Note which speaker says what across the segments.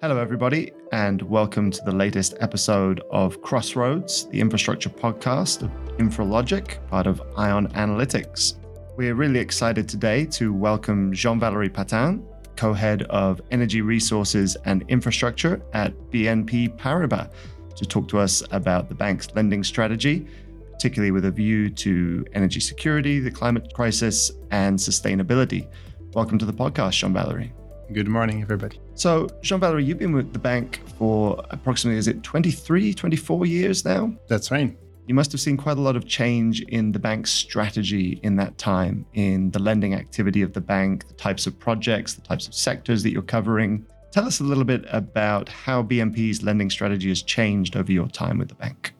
Speaker 1: Hello, everybody, and welcome to the latest episode of Crossroads, the infrastructure podcast of Infralogic, part of Ion Analytics. We're really excited today to welcome Jean Valery Patin, co head of energy resources and infrastructure at BNP Paribas, to talk to us about the bank's lending strategy, particularly with a view to energy security, the climate crisis, and sustainability. Welcome to the podcast, Jean Valery.
Speaker 2: Good morning, everybody.
Speaker 1: So, Jean Valery, you've been with the bank for approximately, is it 23, 24 years now?
Speaker 2: That's right.
Speaker 1: You must have seen quite a lot of change in the bank's strategy in that time, in the lending activity of the bank, the types of projects, the types of sectors that you're covering. Tell us a little bit about how BNP's lending strategy has changed over your time with the bank.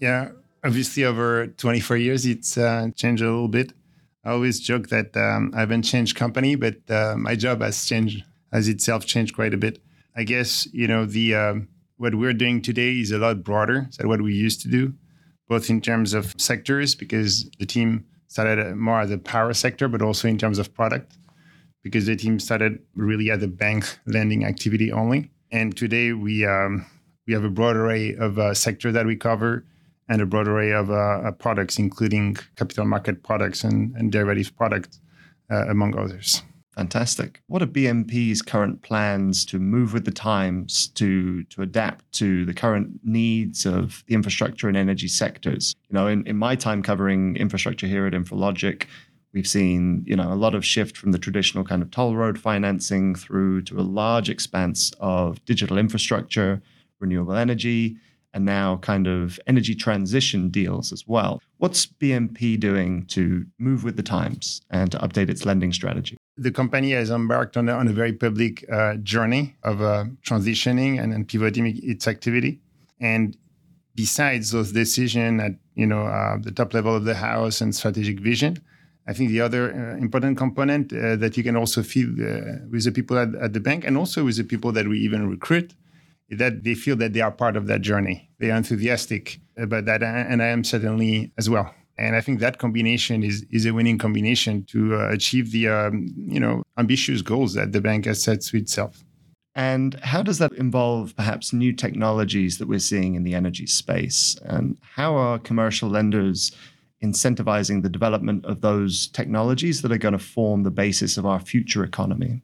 Speaker 2: Yeah, obviously, over 24 years, it's uh, changed a little bit. I always joke that um, I haven't changed company, but uh, my job has changed, has itself changed quite a bit. I guess, you know, the um, what we're doing today is a lot broader than what we used to do both in terms of sectors, because the team started more at the power sector, but also in terms of product, because the team started really at the bank lending activity only. And today we um, we have a broad array of uh, that we cover and a broad array of uh, products, including capital market products and, and derivative products, uh, among others.
Speaker 1: Fantastic. What are BNP's current plans to move with the times to to adapt to the current needs of the infrastructure and energy sectors? You know, in, in my time covering infrastructure here at Infralogic, we've seen, you know, a lot of shift from the traditional kind of toll road financing through to a large expanse of digital infrastructure, renewable energy, and now kind of energy transition deals as well. What's BNP doing to move with the times and to update its lending strategy?
Speaker 2: the company has embarked on a, on a very public uh, journey of uh, transitioning and, and, pivoting its activity. And besides those decisions at you know uh, the top level of the house and strategic vision, I think the other uh, important component uh, that you can also feel uh, with the people at, at, the bank and also with the people that we even recruit that they feel that they are part of that journey. They are enthusiastic about that, and I am certainly as well. And I think that combination is is a winning combination to uh, achieve the um, you know ambitious goals that the bank has set to itself.
Speaker 1: And how does that involve perhaps new technologies that we're seeing in the energy space? And how are commercial lenders incentivizing the development of those technologies that are going to form the basis of our future economy?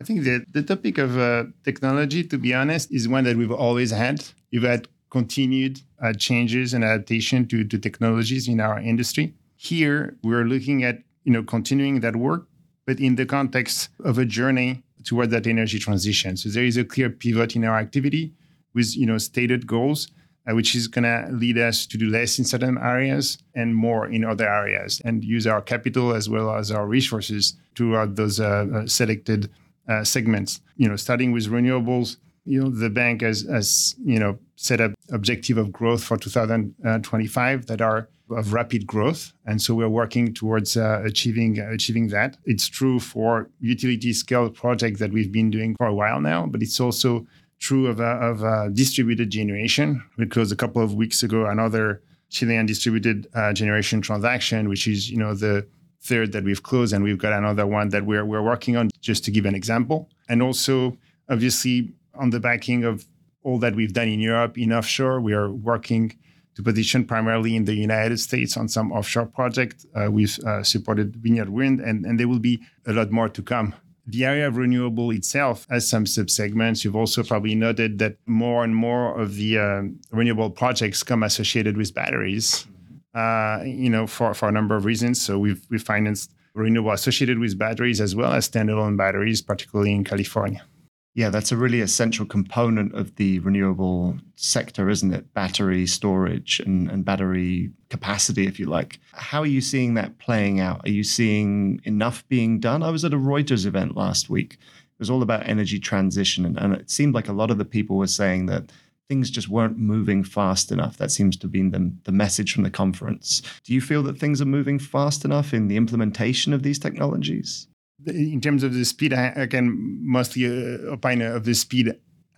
Speaker 2: I think that the topic of uh, technology, to be honest, is one that we've always had. You've had continued uh, changes and adaptation to, to technologies in our industry. Here, we're looking at you know continuing that work, but in the context of a journey toward that energy transition. So there is a clear pivot in our activity with you know stated goals, uh, which is going to lead us to do less in certain areas and more in other areas, and use our capital as well as our resources toward those uh, uh selected uh, segments. You know, starting with renewables you know, the bank has, has you know, set up objective of growth for 2025 that are of rapid growth, and so we're working towards uh, achieving achieving that. It's true for utility scale projects that we've been doing for a while now, but it's also true of, uh, of uh, distributed generation. We closed a couple of weeks ago another Chilean distributed uh, generation transaction, which is you know the third that we've closed, and we've got another one that we're we're working on. Just to give an example, and also obviously on the backing of all that we've done in Europe in offshore. We are working to position primarily in the United States on some offshore projects. Uh, we've uh, supported Vineyard Wind, and, and there will be a lot more to come. The area of renewable itself has some subsegments. You've also probably noted that more and more of the uh, renewable projects come associated with batteries, uh, you know, for, for a number of reasons. So we've, we've financed renewable associated with batteries as well as standalone batteries, particularly in California.
Speaker 1: Yeah, that's a really essential component of the renewable sector, isn't it? Battery storage and, and battery capacity, if you like. How are you seeing that playing out? Are you seeing enough being done? I was at a Reuters event last week. It was all about energy transition, and, and it seemed like a lot of the people were saying that things just weren't moving fast enough. That seems to have been the, the message from the conference. Do you feel that things are moving fast enough in the implementation of these technologies?
Speaker 2: in terms of the speed, I, I can mostly uh, opine of the speed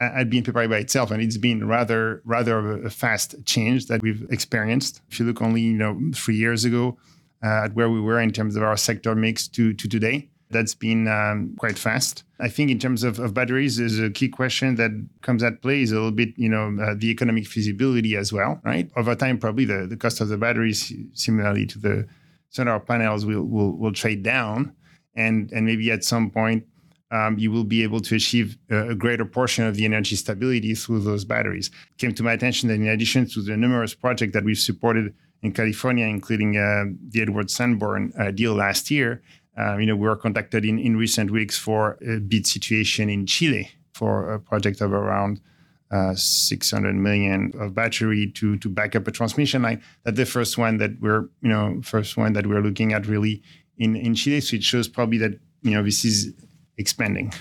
Speaker 2: at BNP Paribas itself, and it's been rather rather a fast change that we've experienced. If you look only you know three years ago uh, at where we were in terms of our sector mix to to today, That's been um, quite fast. I think in terms of, of, batteries, there's a key question that comes at play is a little bit, you know, uh, the economic feasibility as well, right? Over time, probably the, the cost of the batteries, similarly to the solar panels, will, will, will trade down. And, and maybe at some point, um, you will be able to achieve a, greater portion of the energy stability through those batteries. It came to my attention that in addition to the numerous projects that we've supported in California, including uh, the Edward Sanborn uh, deal last year, uh, you know, we were contacted in, in recent weeks for a bid situation in Chile for a project of around uh, 600 million of battery to to back up a transmission line. That's the first one that we're you know first one that we're looking at really in in Chile. So it shows probably that you know this is expanding.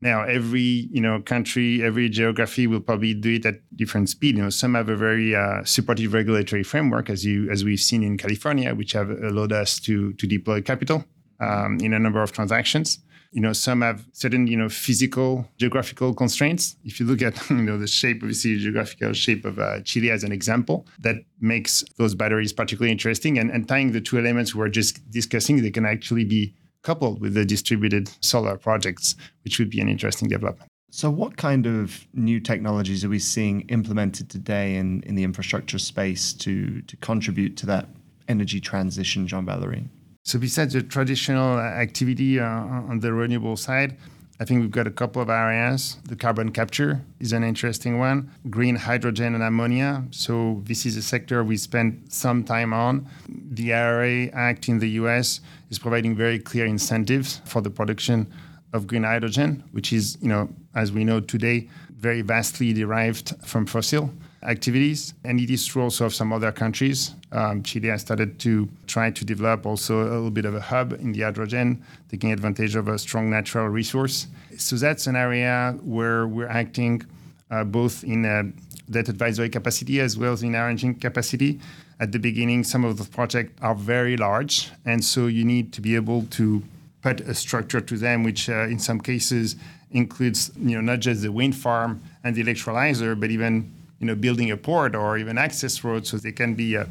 Speaker 2: Now, every you know country, every geography will probably do it at different speed. You know, some have a very uh, supportive regulatory framework, as you as we've seen in California, which have allowed us to to deploy capital um, in a number of transactions. You know, some have certain you know physical geographical constraints. If you look at you know the shape, obviously the geographical shape of uh, Chile as an example, that makes those batteries particularly interesting. And, and tying the two elements we're just discussing, they can actually be coupled with the distributed solar projects, which would be an interesting development.
Speaker 1: So, what kind of new technologies are we seeing implemented today in, in the infrastructure space to, to contribute to that energy transition, Jean Valery?
Speaker 2: So, besides the traditional activity uh, on the renewable side, I think we've got a couple of areas. The carbon capture is an interesting one, green hydrogen and ammonia. So, this is a sector we spent some time on. The IRA Act in the US is providing very clear incentives for the production of green hydrogen, which is, you know, as we know today, very vastly derived from fossil activities. And it is true also of some other countries. Um, Chile has started to try to develop also a little bit of a hub in the hydrogen, taking advantage of a strong natural resource. So that's an area where we're acting uh, both in a debt advisory capacity as well as in arranging capacity. At the beginning, some of the projects are very large, and so you need to be able to put a structure to them, which uh, in some cases includes you know not just the wind farm and the electrolyzer, but even you know, building a port or even access roads, so they can be a,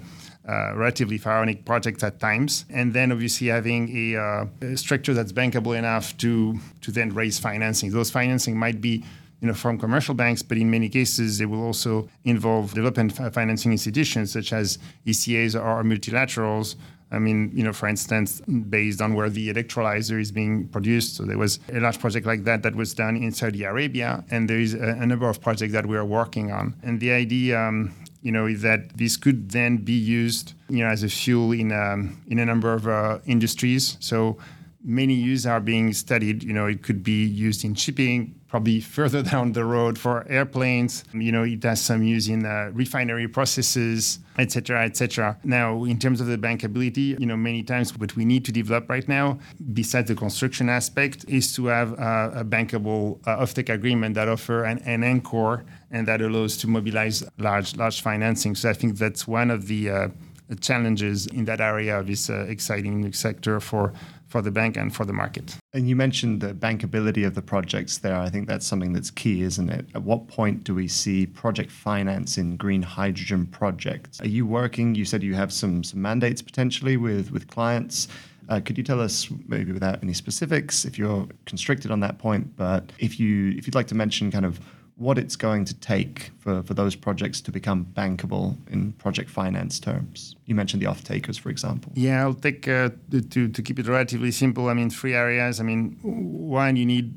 Speaker 2: relatively pharaonic projects at times. And then obviously having a, uh, a, structure that's bankable enough to to then raise financing. Those financing might be you know, from commercial banks, but in many cases, they will also involve development financing institutions such as ECAs or multilaterals I mean, you know, for instance, based on where the electrolyzer is being produced. So there was a large project like that that was done in Saudi Arabia, and there is a, a number of projects that we are working on. And the idea, um, you know, is that this could then be used, you know, as a fuel in um, in a number of uh, industries. So many uses are being studied. You know, it could be used in shipping, probably further down the road for airplanes. You know, it has some use in uh, refinery processes, etc., etc. Now, in terms of the bankability, you know, many times what we need to develop right now, besides the construction aspect, is to have uh, a bankable uh, offtake agreement that offer an, an anchor and that allows to mobilize large, large financing. So I think that's one of the uh, challenges in that area of this uh, exciting new sector for for the bank and for the market.
Speaker 1: And you mentioned the bankability of the projects there. I think that's something that's key, isn't it? At what point do we see project finance in green hydrogen projects? Are you working? You said you have some some mandates potentially with with clients. Uh, could you tell us, maybe without any specifics, if you're constricted on that point, but if you if you'd like to mention kind of what it's going to take for, for those projects to become bankable in project finance terms. You mentioned the off takers, for example.
Speaker 2: Yeah, I'll take uh, to, to keep it relatively simple. I mean, three areas. I mean, one, you need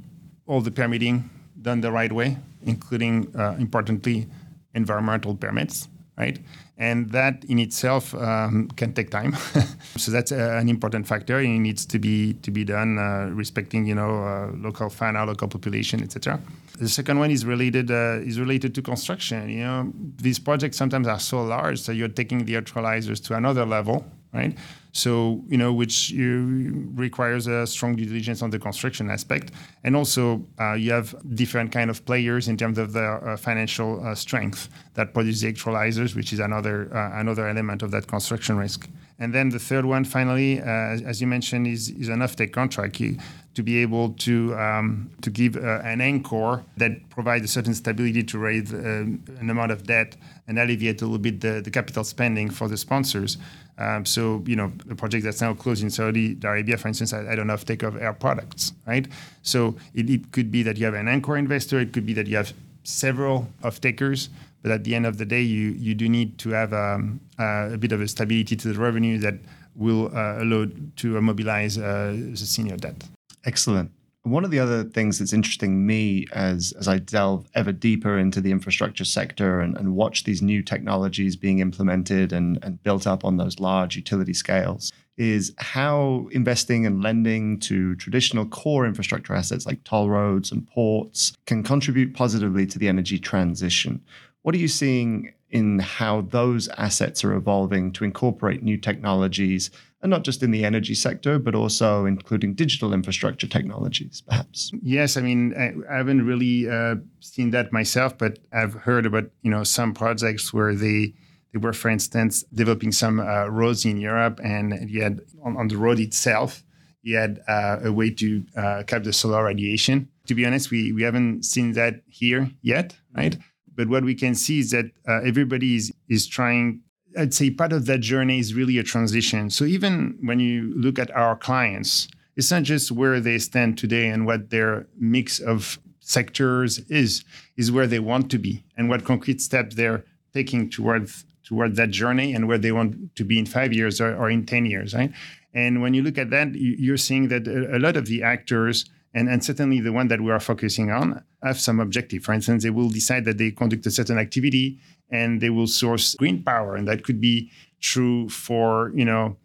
Speaker 2: all the permitting done the right way, including, uh, importantly, environmental permits, right? and that in itself um, can take time. so that's uh, an important factor. It needs to be to be done uh, respecting you know uh, local fauna, local population, etc. The second one is related uh, is related to construction. You know these projects sometimes are so large, so you're taking the electrolyzers to another level, right? So you know, which you, requires a strong due diligence on the construction aspect, and also uh, you have different kind of players in terms of their uh, financial uh, strength that produce the electrolyzers, which is another uh, another element of that construction risk. And then the third one, finally, uh, as you mentioned, is, is an offtake contract you, to be able to um, to give uh, an anchor that provides a certain stability to raise uh, an amount of debt and alleviate a little bit the, the capital spending for the sponsors. Um, so, you know, the project that's now closed in Saudi Arabia, for instance, I, I don't know if take of Air Products, right? So it, it could be that you have an anchor investor. It could be that you have several off takers. But at the end of the day, you, you do need to have um, uh, a bit of a stability to the revenue that will uh, allow to mobilize uh, the senior debt.
Speaker 1: Excellent. One of the other things that's interesting me as as I delve ever deeper into the infrastructure sector and, and watch these new technologies being implemented and, and built up on those large utility scales is how investing and lending to traditional core infrastructure assets like toll roads and ports can contribute positively to the energy transition. What are you seeing in how those assets are evolving to incorporate new technologies and not just in the energy sector, but also including digital infrastructure technologies, perhaps.
Speaker 2: Yes, I mean, I, haven't really uh, seen that myself, but I've heard about you know some projects where they they were, for instance, developing some uh, roads in Europe, and you had on, on the road itself, you had uh, a way to uh, cap the solar radiation. To be honest, we we haven't seen that here yet, right? But what we can see is that uh, everybody is is trying I'd say part of that journey is really a transition. So even when you look at our clients, it's not just where they stand today and what their mix of sectors is, is where they want to be and what concrete steps they're taking towards toward that journey and where they want to be in five years or, or in 10 years, right? And when you look at that, you're seeing that a lot of the actors and, and certainly the one that we are focusing on have some objective. For instance, they will decide that they conduct a certain activity and they will source green power, and that could be true for you know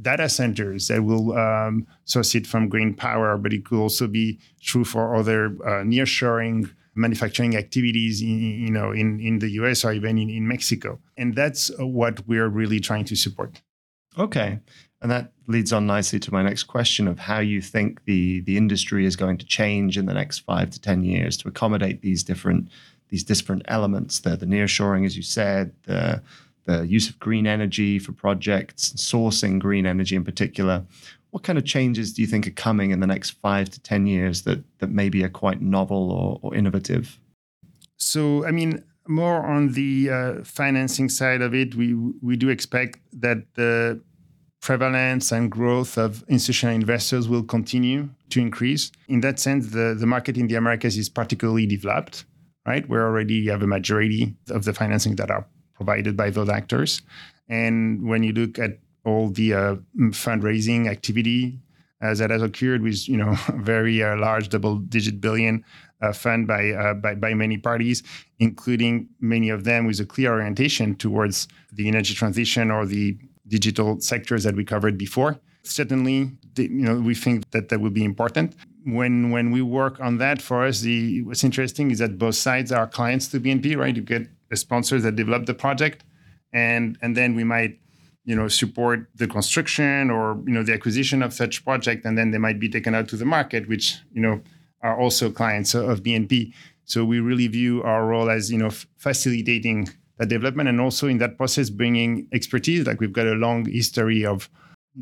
Speaker 2: data centers that will um, source it from green power, but it could also be true for other uh, nearshoring manufacturing activities in, you know in, in the US or even in, in Mexico. And that's what we're really trying to support.
Speaker 1: Okay. And that leads on nicely to my next question of how you think the the industry is going to change in the next five to ten years to accommodate these different these different elements. The the nearshoring, as you said, the the use of green energy for projects, sourcing green energy in particular. What kind of changes do you think are coming in the next five to ten years that that maybe are quite novel or, or innovative?
Speaker 2: So, I mean, more on the uh, financing side of it, we we do expect that the prevalence and growth of institutional investors will continue to increase. In that sense, the, the market in the Americas is particularly developed, right? Where already have a majority of the financing that are provided by those actors. And when you look at all the uh, fundraising activity uh, that has occurred with, you know, very uh, large double-digit billion uh, fund by, uh, by by many parties, including many of them with a clear orientation towards the energy transition or the digital sectors that we covered before. Certainly, the, you know, we think that that will be important. When when we work on that, for us, the what's interesting is that both sides are clients to BNP, right? You get a sponsor that develop the project, and and then we might you know support the construction or you know the acquisition of such project and then they might be taken out to the market which you know are also clients of bnp so we really view our role as you know facilitating that development and also in that process bringing expertise. Like we've got a long history of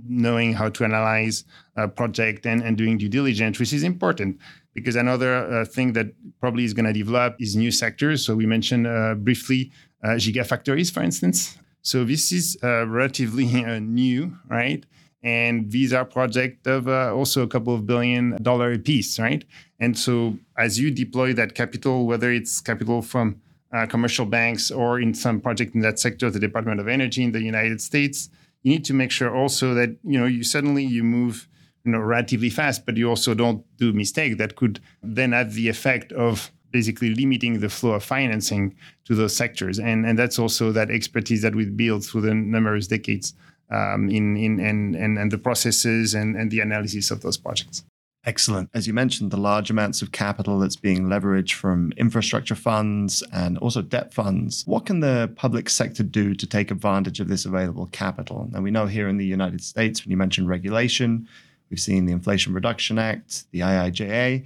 Speaker 2: knowing how to analyze a project and, and doing due diligence which is important because another uh, thing that probably is going to develop is new sectors. So we mentioned uh, briefly uh, gigafactories for instance. So this is uh, relatively uh, new right? And these are projects of uh, also a couple of billion dollar a piece right? And so as you deploy that capital whether it's capital from uh, commercial banks or in some project in that sector, the Department of Energy in the United States, you need to make sure also that you know you suddenly you move you know relatively fast, but you also don't do mistake that could then have the effect of basically limiting the flow of financing to those sectors, and and that's also that expertise that we've built through the numerous decades um, in in and, and and the processes and and the analysis of those projects.
Speaker 1: Excellent. As you mentioned, the large amounts of capital that's being leveraged from infrastructure funds and also debt funds. What can the public sector do to take advantage of this available capital? Now, we know here in the United States, when you mentioned regulation, we've seen the Inflation Reduction Act, the IIJA.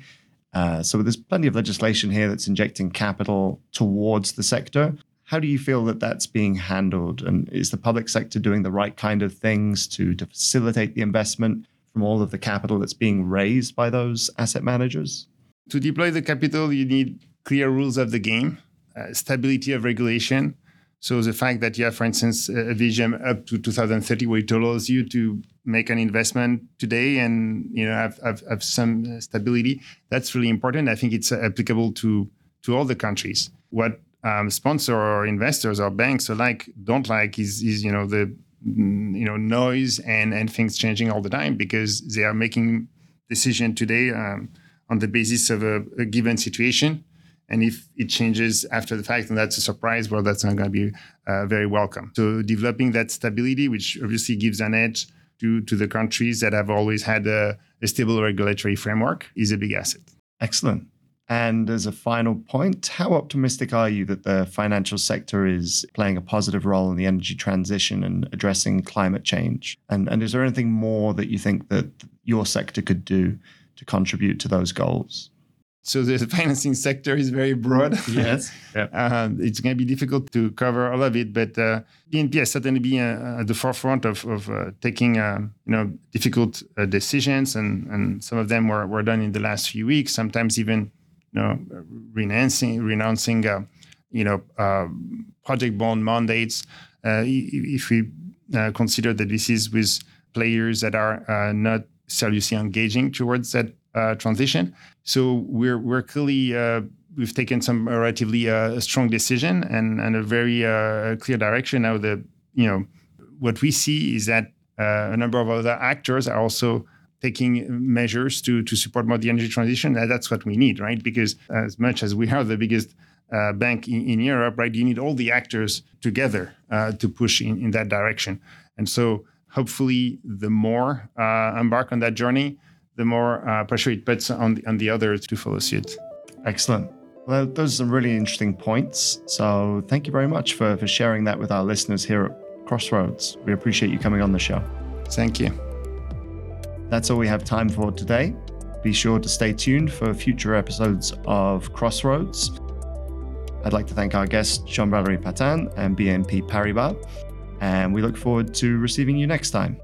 Speaker 1: Uh, so there's plenty of legislation here that's injecting capital towards the sector. How do you feel that that's being handled? And is the public sector doing the right kind of things to, to facilitate the investment? From all of the capital that's being raised by those asset managers?
Speaker 2: To deploy the capital, you need clear rules of the game, uh, stability of regulation. So the fact that you have, for instance, a vision up to 2030, where it allows you to make an investment today and you know have, have, have some stability, that's really important. I think it's applicable to to all the countries. What um, sponsor or investors or banks alike don't like is is you know the you know noise and and things changing all the time because they are making decision today um, on the basis of a, a given situation and if it changes after the fact and that's a surprise, well, that's not going to be uh, very welcome. So developing that stability, which obviously gives an edge to, to the countries that have always had a, a stable regulatory framework, is a big asset.
Speaker 1: Excellent. And as a final point, how optimistic are you that the financial sector is playing a positive role in the energy transition and addressing climate change? And, and is there anything more that you think that your sector could do to contribute to those goals?
Speaker 2: So the financing sector is very broad.
Speaker 1: Yes.
Speaker 2: yeah. uh, it's going to be difficult to cover all of it, but uh, BNP has certainly been uh, at the forefront of, of uh, taking uh, you know difficult uh, decisions, and, and some of them were, were done in the last few weeks. Sometimes even know renouncing renouncing you know project bond mandates. if we consider that this is with players that are not seriously engaging towards that uh, transition. So we're we're clearly uh, we've taken some relatively uh, strong decision and and a very uh, clear direction. Now the you know what we see is that uh, a number of other actors are also taking measures to to support more the energy transition. And that's what we need, right? Because as much as we are the biggest uh, bank in, in, Europe, right, you need all the actors together to push in, in that direction. And so hopefully, the more embark on that journey, the more uh, pressure it puts on the, on the others to follow suit.
Speaker 1: Excellent. Well, those are some really interesting points. So thank you very much for, for sharing that with our listeners here at Crossroads. We appreciate you coming on the show.
Speaker 2: Thank you.
Speaker 1: That's all we have time for today. Be sure to stay tuned for future episodes of Crossroads. I'd like to thank our guests, Jean Valery Patin and BNP Paribas, and we look forward to receiving you next time.